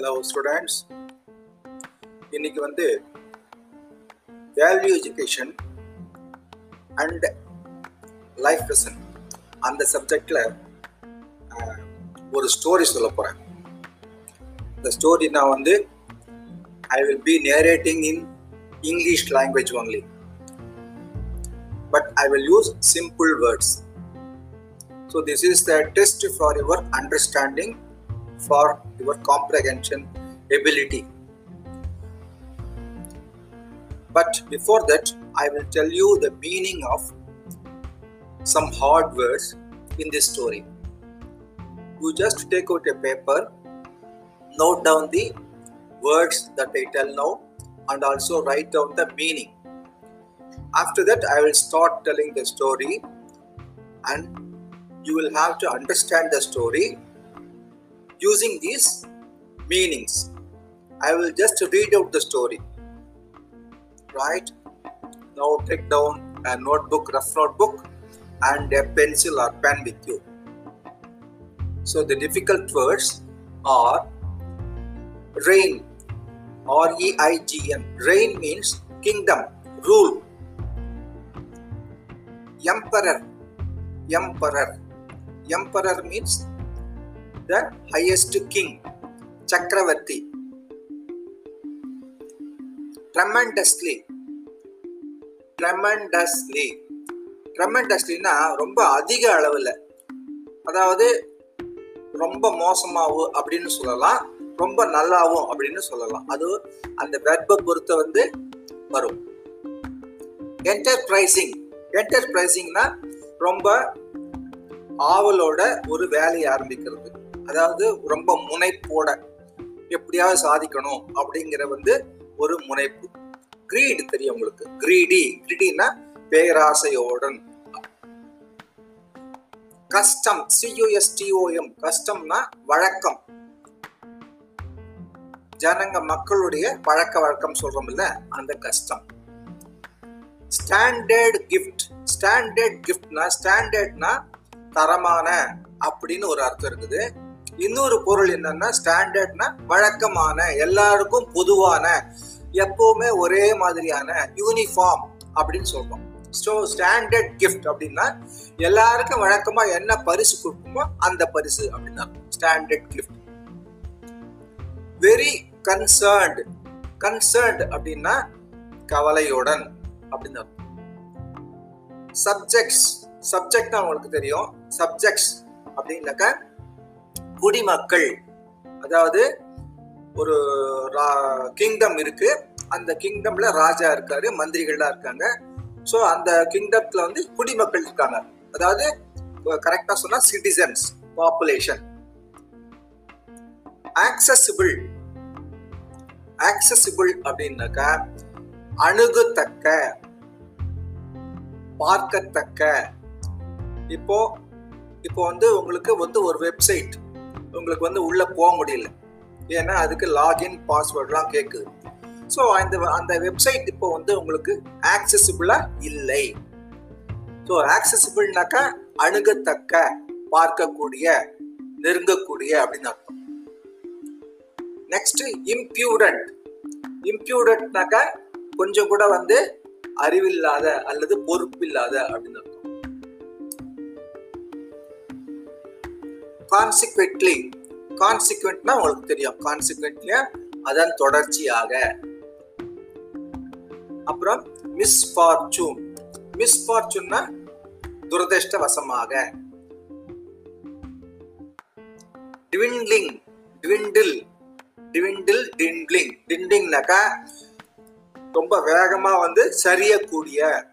Hello students இன்னைக்கு வந்து value education and life lesson அந்த சப்ஜெக்டில் ஒரு ஸ்டோரி சொல்ல போகிறேன் இந்த ஸ்டோரி நான் வந்து I will be narrating in English language only but I will use simple words so this is the test for your understanding for your comprehension ability. But before that, I will tell you the meaning of some hard words in this story. You just take out a paper, note down the words that I tell now, and also write down the meaning. After that, I will start telling the story, and you will have to understand the story using these meanings. I will just read out the story. Right? Now take down a notebook, rough notebook, and a pencil or pen with you. So the difficult words are reign, R E I G N. Reign means kingdom, rule. Emperor, emperor. Emperor means the highest king சக்கரவர்த்தி Tremendously, tremendously, tremendouslyனா ரொம்ப அதிக அளவில். அதாவது ரொம்ப மோசமாகவும் அப்படின்னு சொல்லலாம் ரொம்ப நல்லாவும் அப்படின்னு சொல்லலாம். அது அந்த வெர்பை பொறுத்த வந்து வரும். என்டர்பிரைசிங் என்டர்பிரைசிங்னா ரொம்ப ஆவலோட ஒரு வேலையை ஆரம்பிக்கிறது. அதாவது ரொம்ப முனைப்போட எப்படியாவது சாதிக்கணும் அப்படிங்கிற வந்து ஒரு முனைப்பு. கிரீடு தெரியும் உங்களுக்கு. கிரீடி. கிரீடினா பேராசையோடன். கஸ்டம் சியூஎஸ்டிஓஎம் கஸ்டம்னா வழக்கம். ஜனங்க மக்களுடைய பழக்க வழக்கம் சொல்றோம்ல அந்த கஷ்டம். ஸ்டாண்டர்ட் கிஃப்ட் ஸ்டாண்டர்ட் கிஃப்ட்னா ஸ்டாண்டர்ட்னா தரமான அப்படின்னு ஒரு அர்த்தம் இருக்குது. இன்னொரு பொருள் என்னன்னா ஸ்டாண்டர்ட்னா வழக்கமான எல்லாருக்கும் பொதுவான எப்பவுமே ஒரே மாதிரியான யூனிஃபார்ம் அப்படின்னு சொல்றோம். ஸோ ஸ்டாண்டர்ட் கிஃப்ட் அப்படின்னா எல்லாருக்கும் வழக்கமா என்ன பரிசு கொடுக்குமோ அந்த பரிசு அப்படின்னா standard gift very concerned concerned அப்படின்னா கவலையுடன் அப்படின்னு. சப்ஜெக்ட்ஸ் சப்ஜெக்ட் தான் உங்களுக்கு தெரியும். சப்ஜெக்ட்ஸ் அப்படின்னாக்க குடிமக்கள். அதாவது ஒரு கிங்டம் இருக்கு. அந்த கிங்டம்ல ராஜா இருக்காரு மந்திரிகள்லாம் இருக்காங்க. ஸோ அந்த கிங்டம்ல வந்து குடிமக்கள் இருக்காங்க. அதாவது கரெக்டா சொன்னா சிட்டிசன்ஸ் பாப்புலேஷன் ஆக்சசிபிள் ஆக்சசிபிள் அப்படின்னாக்கா அணுகுத்தக்க பார்க்கத்தக்க. இப்போ இப்போ வந்து உங்களுக்கு வந்து ஒரு வெப்சைட் உங்களுக்கு வந்து உள்ளே போக முடியல. ஏன்னா அதுக்கு லாகின் பாஸ்வேர்ட்லாம் கேட்குது ஸோ அந்த அந்த வெப்சைட் இப்போ வந்து உங்களுக்கு ஆக்சசிபிளா இல்லை. ஸோ ஆக்சசிபிள்னாக்கா அணுகத்தக்க பார்க்கக்கூடிய நெருங்கக்கூடிய அப்படின்னு அர்த்தம். நெக்ஸ்ட் இம்ப்யூடன்ட் இம்பியூடன்ட்னாக்கா கொஞ்சம் கூட வந்து அறிவில்லாத அல்லது பொறுப்பில்லாத அப்படின்னு கான்சிக்வென்ட்லி கான்சிக்வென்ட்னா உங்களுக்கு தெரியும். கான்சிக்வென்ட்லியா அதன் தொடர்ச்சியாக. அப்புறம் மிஸ் ஃபார்ச்சூன் மிஸ் ஃபார்ச்சூன்னா துரதிருஷ்டவசமாக. டிவிண்ட்லிங் டிவிண்டில் டிவிண்டில் டிண்ட்லிங் டிண்டிங்னாக்கா ரொம்ப வேகமா வந்து சரியக்கூடிய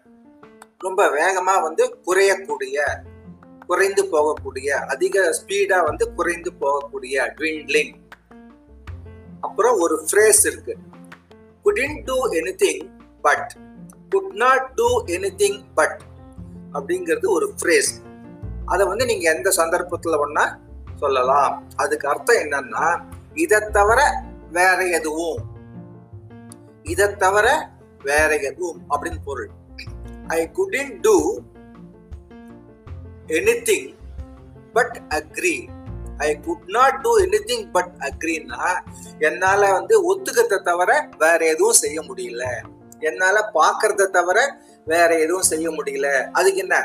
ரொம்ப வேகமா வந்து குறையக்கூடிய. குறைந்து போகக்கூடிய அதிக ஸ்பீடா வந்து குறைந்து போகக்கூடிய ட்விண்ட்லிங் அப்புறம் ஒரு ஃப்ரேஸ் இருக்கு. Couldn't do anything but could not do anything but அப்படிங்கிறது ஒரு ஃப்ரேஸ் அதை வந்து நீங்க எந்த சந்தர்ப்பத்துல ஒன்னா சொல்லலாம். அதுக்கு அர்த்தம் என்னன்னா இதை தவிர வேற எதுவும் இதை தவிர வேற எதுவும் அப்படின்னு பொருள். I couldn't do anything but agree I could not do anything but அக்ரின்னா என்னால வந்து ஒத்துக்கத்தை தவிர வேற எதுவும் செய்ய முடியல. என்னால பாக்குறத தவிர வேற எதுவும் செய்ய முடியல. அதுக்கு என்ன?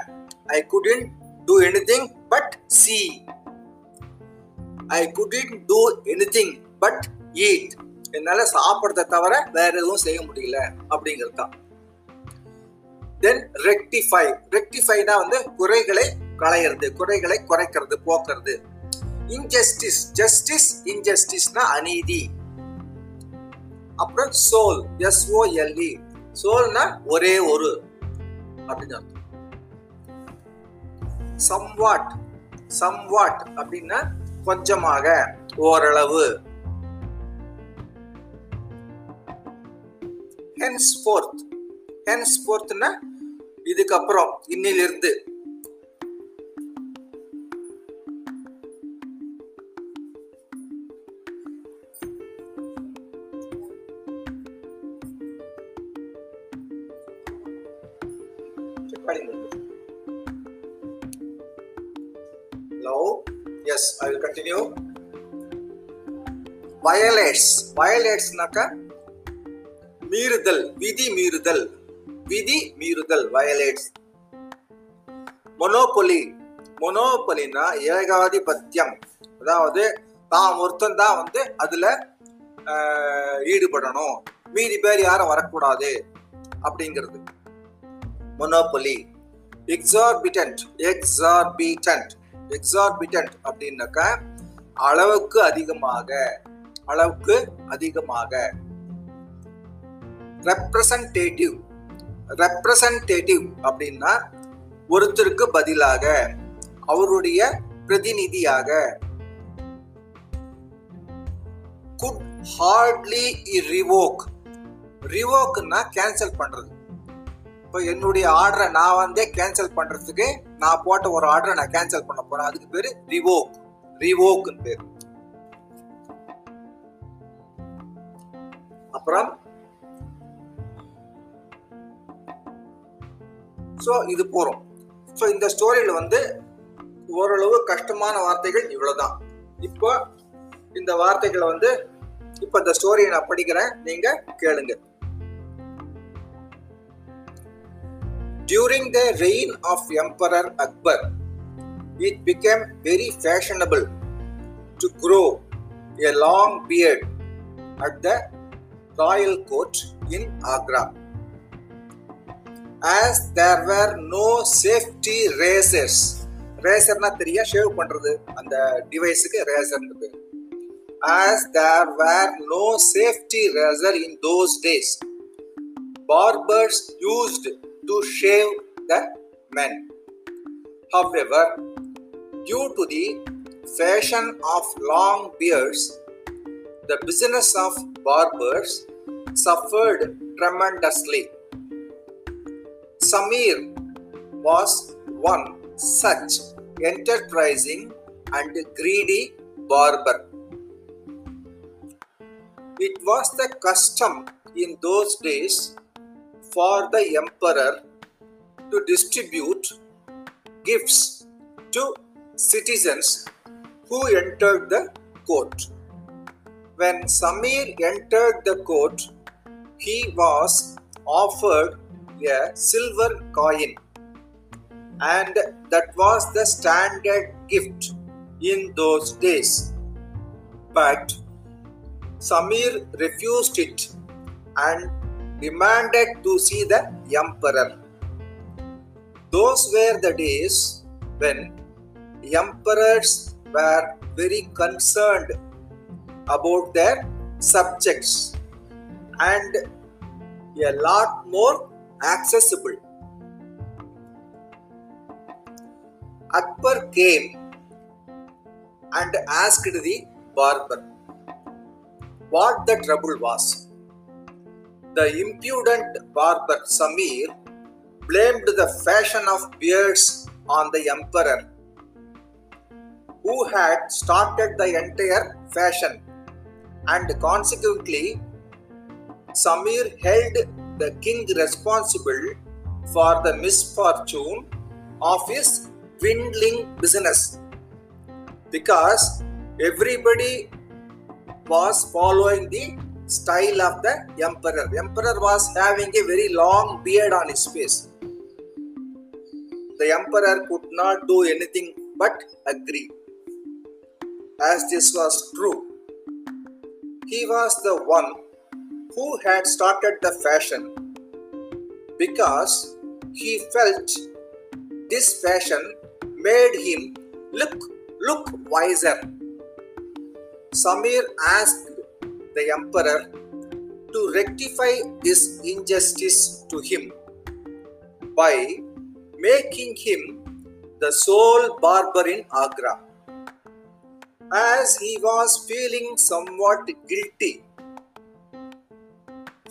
I couldn't do anything but C I couldn't do anything but eat என்னால சாப்பிட்றத தவிர வேற எதுவும் செய்ய முடியல அப்படிங்கிறது தான் தென் ரெக்டிஃபை ரெக்டிஃபைனா வந்து குறைகளை களையிறது குறைகளை குறைக்கிறது போக்குறது. இன்ஜஸ்டிஸ் ஜஸ்டிஸ் இன்ஜஸ்டிஸ்னா அநீதி. அப்புறம் சோல் எஸ்ஓஎல்இ சோல்னா ஒரே ஒரு அப்படின்னு அர்த்தம். சம்வாட் சம்வாட் அப்படின்னா கொஞ்சமாக ஓரளவு. ஹென்ஸ் ஃபோர்த் ஹென்ஸ் ஃபோர்த்னா இதுக்கப்புறம் இன்னிலிருந்து. Hello. Yes, I will continue. Violates. Violates-னாக்கா மீறுதல் விதி மீறுதல். விதி மீறுதல் வயலேட்ஸ் மொனோபொலி மொனோபொலினா ஏகாதிபத்தியம். அதாவது தான் ஒருத்தன் தான் வந்து அதுல ஈடுபடணும். மீதி பேர் யாரும் வரக்கூடாது. அப்படிங்கிறது. மொனோபொலி எக்ஸார்பிட்டன்ட் எக்ஸார்பிட்டன்ட் எக்ஸார்பிட்டன்ட் அப்படின்னாக்கா அளவுக்கு அதிகமாக அளவுக்கு அதிகமாக. ரெப்ரசன்டேட்டிவ் ரெப்ரசன்டேட்டிவ் அப்படின்னா ஒருத்தருக்கு பதிலாக அவருடைய பிரதிநிதியாக. குட் ஹார்ட்லி ரிவோக் ரிவோக்னா கேன்சல் பண்றது. இப்போ என்னுடைய ஆர்டரை நான் வந்து கேன்சல் பண்றதுக்கு நான் போட்ட ஒரு ஆர்டரை நான் கேன்சல் பண்ண போறேன். அதுக்கு பேரு ரிவோக் ரிவோக்குன்னு பேர். அப்புறம் ஸோ இது போறோம். ஸோ இந்த ஸ்டோரியில் வந்து ஓரளவு கஷ்டமான வார்த்தைகள் இவ்வளோதான் இப்போ இந்த வார்த்தைகளை வந்து இப்போ இந்த ஸ்டோரியை நான் படிக்கிறேன். நீங்கள் கேளுங்க. During the reign of Emperor Akbar, it became very fashionable to grow a long beard at the royal court in Agra. As there were no safety razors, ரேசர்னா தெரிய ஷேவ் பண்றது அந்த டிவைஸுக்கு ரேசர்னு பேர் as there were no safety razor in those days barbers used to shave the men. However, due to the fashion of long beards, the business of barbers suffered tremendously. Samir was one such enterprising and greedy barber. It was the custom in those days for the emperor to distribute gifts to citizens who entered the court. When Samir entered the court, he was offered a silver coin, and that was the standard gift in those days. But Samir refused it and demanded to see the emperor. Those were the days when emperors were very concerned about their subjects and a lot more accessible. Akbar came and asked the barber what the trouble was. The impudent barber Samir blamed the fashion of beards on the emperor, who had started the entire fashion, and consequently, Samir held the king responsible for the misfortune of his dwindling business because everybody was following the style of the emperor. Emperor was having a very long beard on his face. The emperor could not do anything but agree. As this was true, he was the one who had started the fashion because he felt this fashion made him look look wiser. Samir asked the emperor to rectify this injustice to him by making him the sole barber in Agra. As he was feeling somewhat guilty,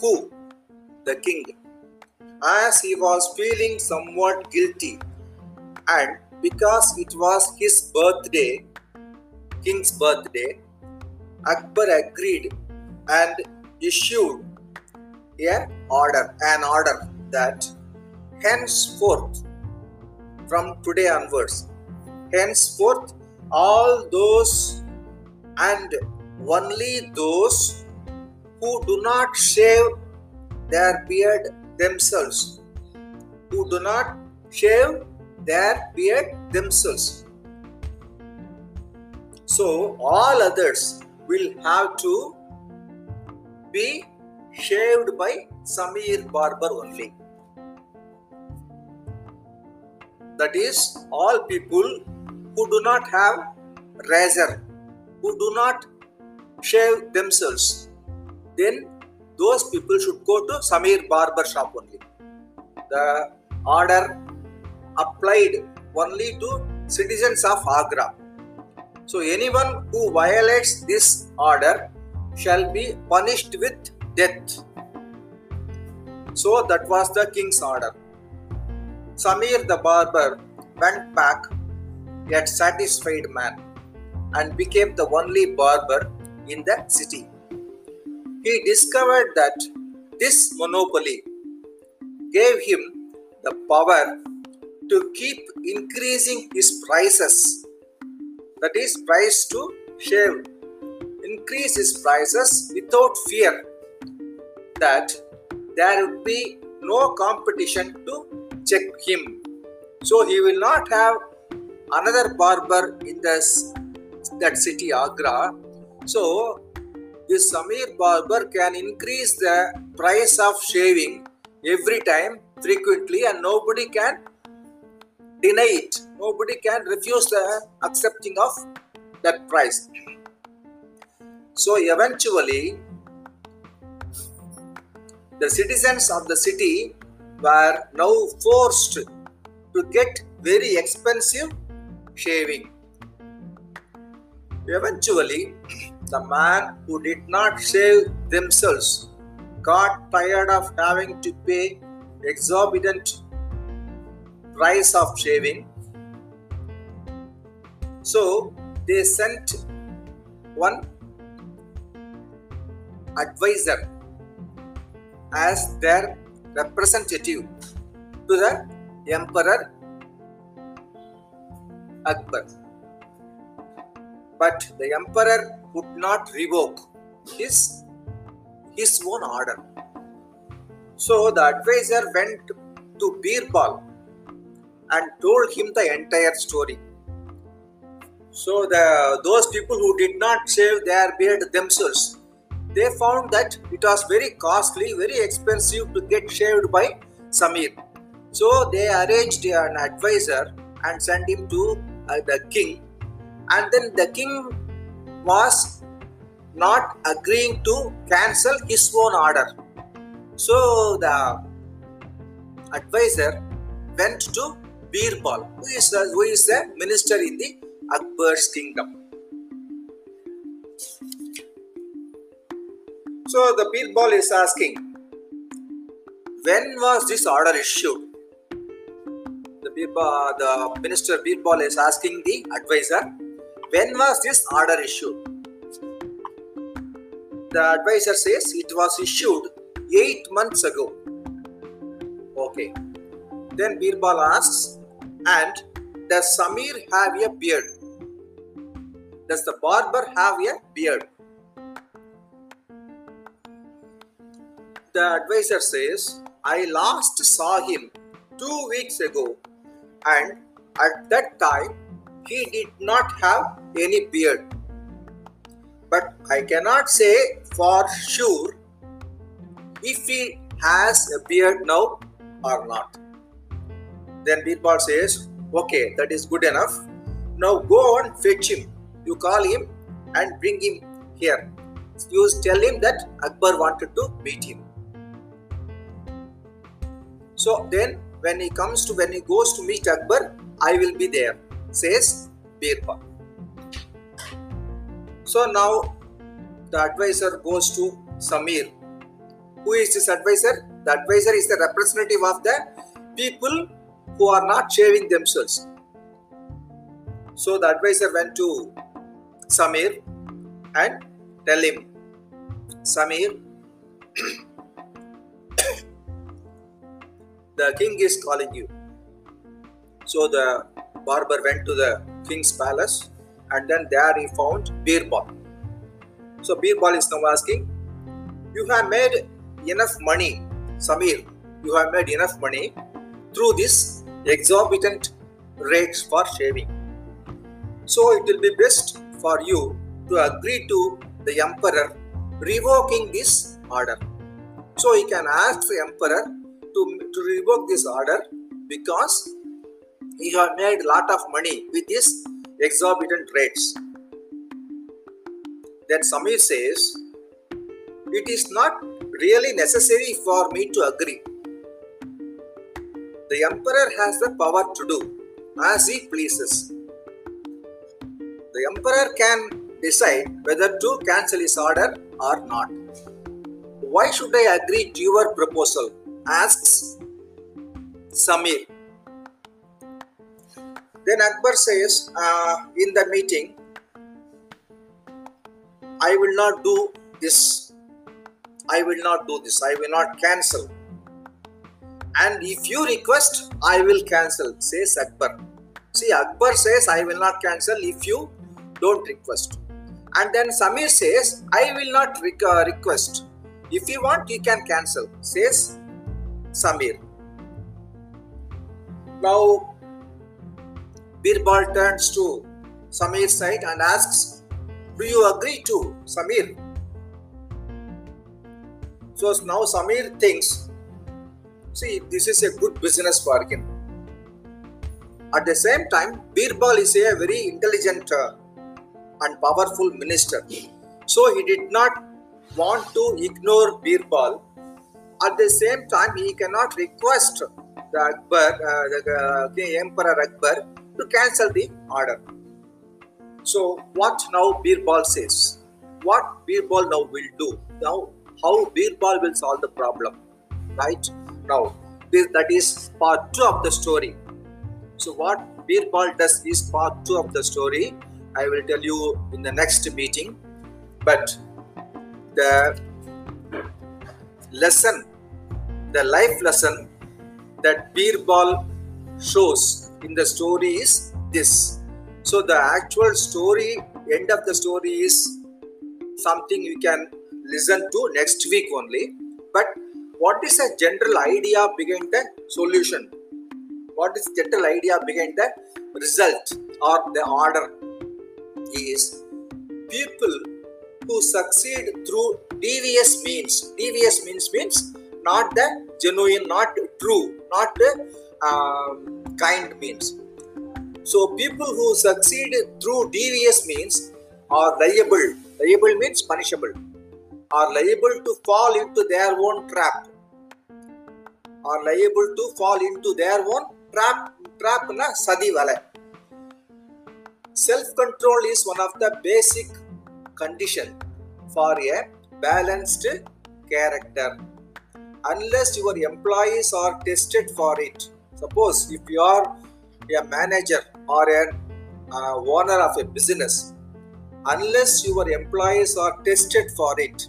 who? The king. As he was feeling somewhat guilty, and because it was his birthday, king's birthday, Akbar agreed and issued an order, an order that henceforth, from today onwards, henceforth, all those and only those who do not shave their beard themselves, who do not shave their beard themselves. So, all others will have to be shaved by Samir barber only. That is, all people who do not have razor, who do not shave themselves, then those people should go to Samir barber shop only. The order applied only to citizens of Agra. So, anyone who violates this order shall be punished with death. So that was the king's order. Samir the barber went back a satisfied man and became the only barber in the city. He discovered that this monopoly gave him the power to keep increasing his prices, that is, price to shave increase his prices without fear that there would be no competition to check him. So he will not have another barber in this that city Agra. So this Samir barber can increase the price of shaving every time frequently and nobody can deny it. Nobody can refuse the accepting of that price. So eventually, the citizens of the city were now forced to get very expensive shaving. Eventually, the man who did not shave themselves got tired of having to pay exorbitant price of shaving. So they sent one advisor as their representative to the Emperor Akbar. But the Emperor would not revoke his, his own order. So the advisor went to Birbal and told him the entire story. So the those people who did not shave their beard themselves they found that it was very costly, very expensive to get shaved by Samir. So they arranged an advisor and sent him to uh, the king. And then the king was not agreeing to cancel his own order. So the advisor went to Birbal, who is, the, who is the minister in the Akbar's kingdom. So the Birbal is asking, when was this order issued? The, Birbal, uh, the minister Birbal is asking the advisor, when was this order issued? The advisor says it was issued eight months ago. Okay. Then Birbal asks, and does Samir have a beard? Does the barber have a beard? The advisor says, I last saw him two weeks ago, and at that time he did not have any beard. But I cannot say for sure if he has a beard now or not. Then Birbal says, Okay, that is good enough. Now go on, fetch him. You call him and bring him here. You tell him that Akbar wanted to meet him. So then, when he comes to, when he goes to meet Akbar, I will be there, says Birbal. So now the advisor goes to Samir. Who is this advisor? The advisor is the representative of the people who are not shaving themselves. So the advisor went to Samir and tell him, Samir, the king is calling you. So the barber went to the king's palace and then there he found Birbal. So Birbal is now asking, You have made enough money, Samir, you have made enough money through this exorbitant rates for shaving. So it will be best for you to agree to the emperor revoking this order. So he can ask the emperor to, to revoke this order because he have made a lot of money with his exorbitant rates. Then Samir says, It is not really necessary for me to agree. The emperor has the power to do as he pleases. The emperor can decide whether to cancel his order or not. Why should I agree to your proposal? Asks Samir. Then Akbar says uh, in the meeting, I will not do this. I will not do this. I will not cancel. And if you request, I will cancel, says Akbar. See, Akbar says, I will not cancel if you don't request. And then Samir says, I will not re- request. If you want, you can cancel, says Samir. Now, Birbal turns to Samir's side and asks, Do you agree to Samir? So now Samir thinks, see, this is a good business for him. At the same time, Birbal is a very intelligent uh, and powerful minister. So he did not want to ignore Birbal. At the same time, he cannot request the Akbar, uh, the, uh, Emperor Akbar, to cancel the order. So, what now Birbal says? What Birbal now will do? Now, how Birbal will solve the problem? Right now, this, that is part two of the story. So, what Birbal does is part two of the story. I will tell you in the next meeting. But the lesson, the life lesson that Birbal shows in the story is this. So the actual story, end of the story is something you can listen to next week only. But what is a general idea behind the solution? What is the general idea behind the result or the order? Is people who succeed through devious means. Devious means means not the genuine, not true, not the um, kind means. So people who succeed through devious means are liable. Liable means punishable. Are liable to fall into their own trap. Are liable to fall into their own trap. Trap na sadi wala. Self-control is one of the basic condition for a balanced character. Unless your employees are tested for it, suppose if you are a manager or an uh, owner of a business unless your employees are tested for it.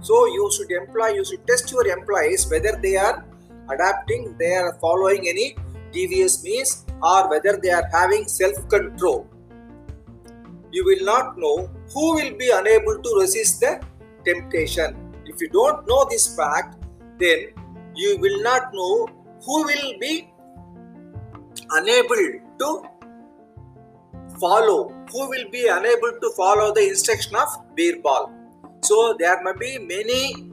So you should employ you should test your employees whether they are adapting they are following any devious means or whether they are having self control you will not know who will be unable to resist the temptation. If you don't know this fact, then you will not know who will be unable to follow, who will be unable to follow the instruction of Birbal. So there may be many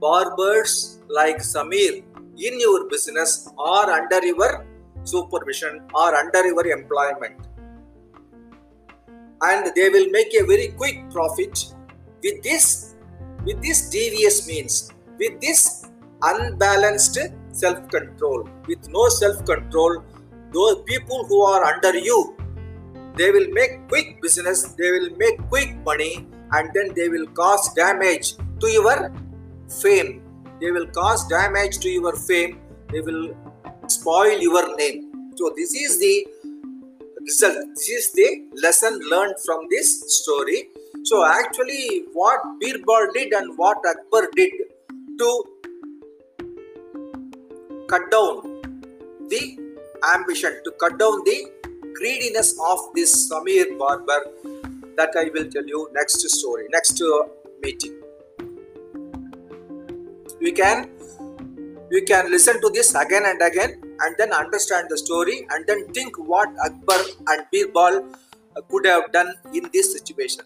barbers like Samir in your business or under your supervision or under your employment. And they will make a very quick profit with this with this devious means, with this unbalanced self-control. With no self-control, those people who are under you, they will make quick business, they will make quick money, and then they will cause damage to your fame. They will cause damage to your fame. They will spoil your name. So this is the result. This is the lesson learned from this story. So actually, what Birbal did and what Akbar did to cut down the ambition, to cut down the greediness of this Samir Barber, that I will tell you next story, next uh, meeting. We can we can listen to this again and again and then understand the story and then think what Akbar and Birbal could have done in this situation.